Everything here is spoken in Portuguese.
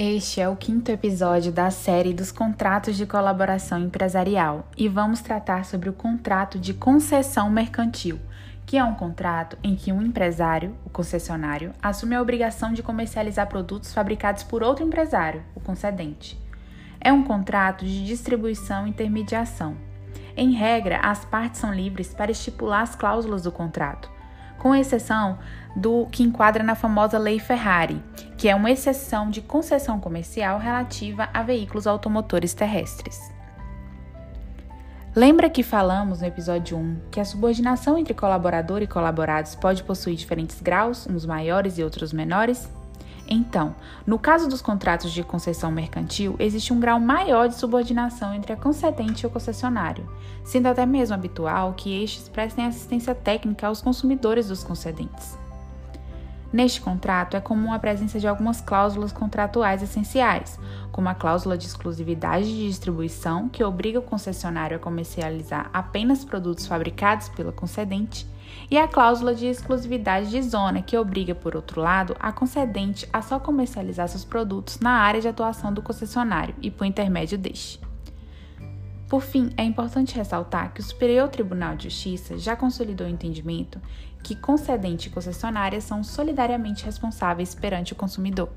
Este é o quinto episódio da série dos contratos de colaboração empresarial e vamos tratar sobre o contrato de concessão mercantil, que é um contrato em que um empresário, o concessionário, assume a obrigação de comercializar produtos fabricados por outro empresário, o concedente. É um contrato de distribuição e intermediação. Em regra, as partes são livres para estipular as cláusulas do contrato, com exceção do que enquadra na famosa Lei Ferrari, que é uma exceção de concessão comercial relativa a veículos automotores terrestres. Lembra que falamos no episódio 1 que a subordinação entre colaborador e colaborados pode possuir diferentes graus, uns maiores e outros menores? Então, no caso dos contratos de concessão mercantil, existe um grau maior de subordinação entre a concedente e o concessionário, sendo até mesmo habitual que estes prestem assistência técnica aos consumidores dos concedentes. Neste contrato é comum a presença de algumas cláusulas contratuais essenciais, como a cláusula de exclusividade de distribuição, que obriga o concessionário a comercializar apenas produtos fabricados pela concedente, e a cláusula de exclusividade de zona, que obriga, por outro lado, a concedente a só comercializar seus produtos na área de atuação do concessionário e por intermédio deste. Por fim, é importante ressaltar que o Superior Tribunal de Justiça já consolidou o entendimento que concedente e concessionária são solidariamente responsáveis perante o consumidor.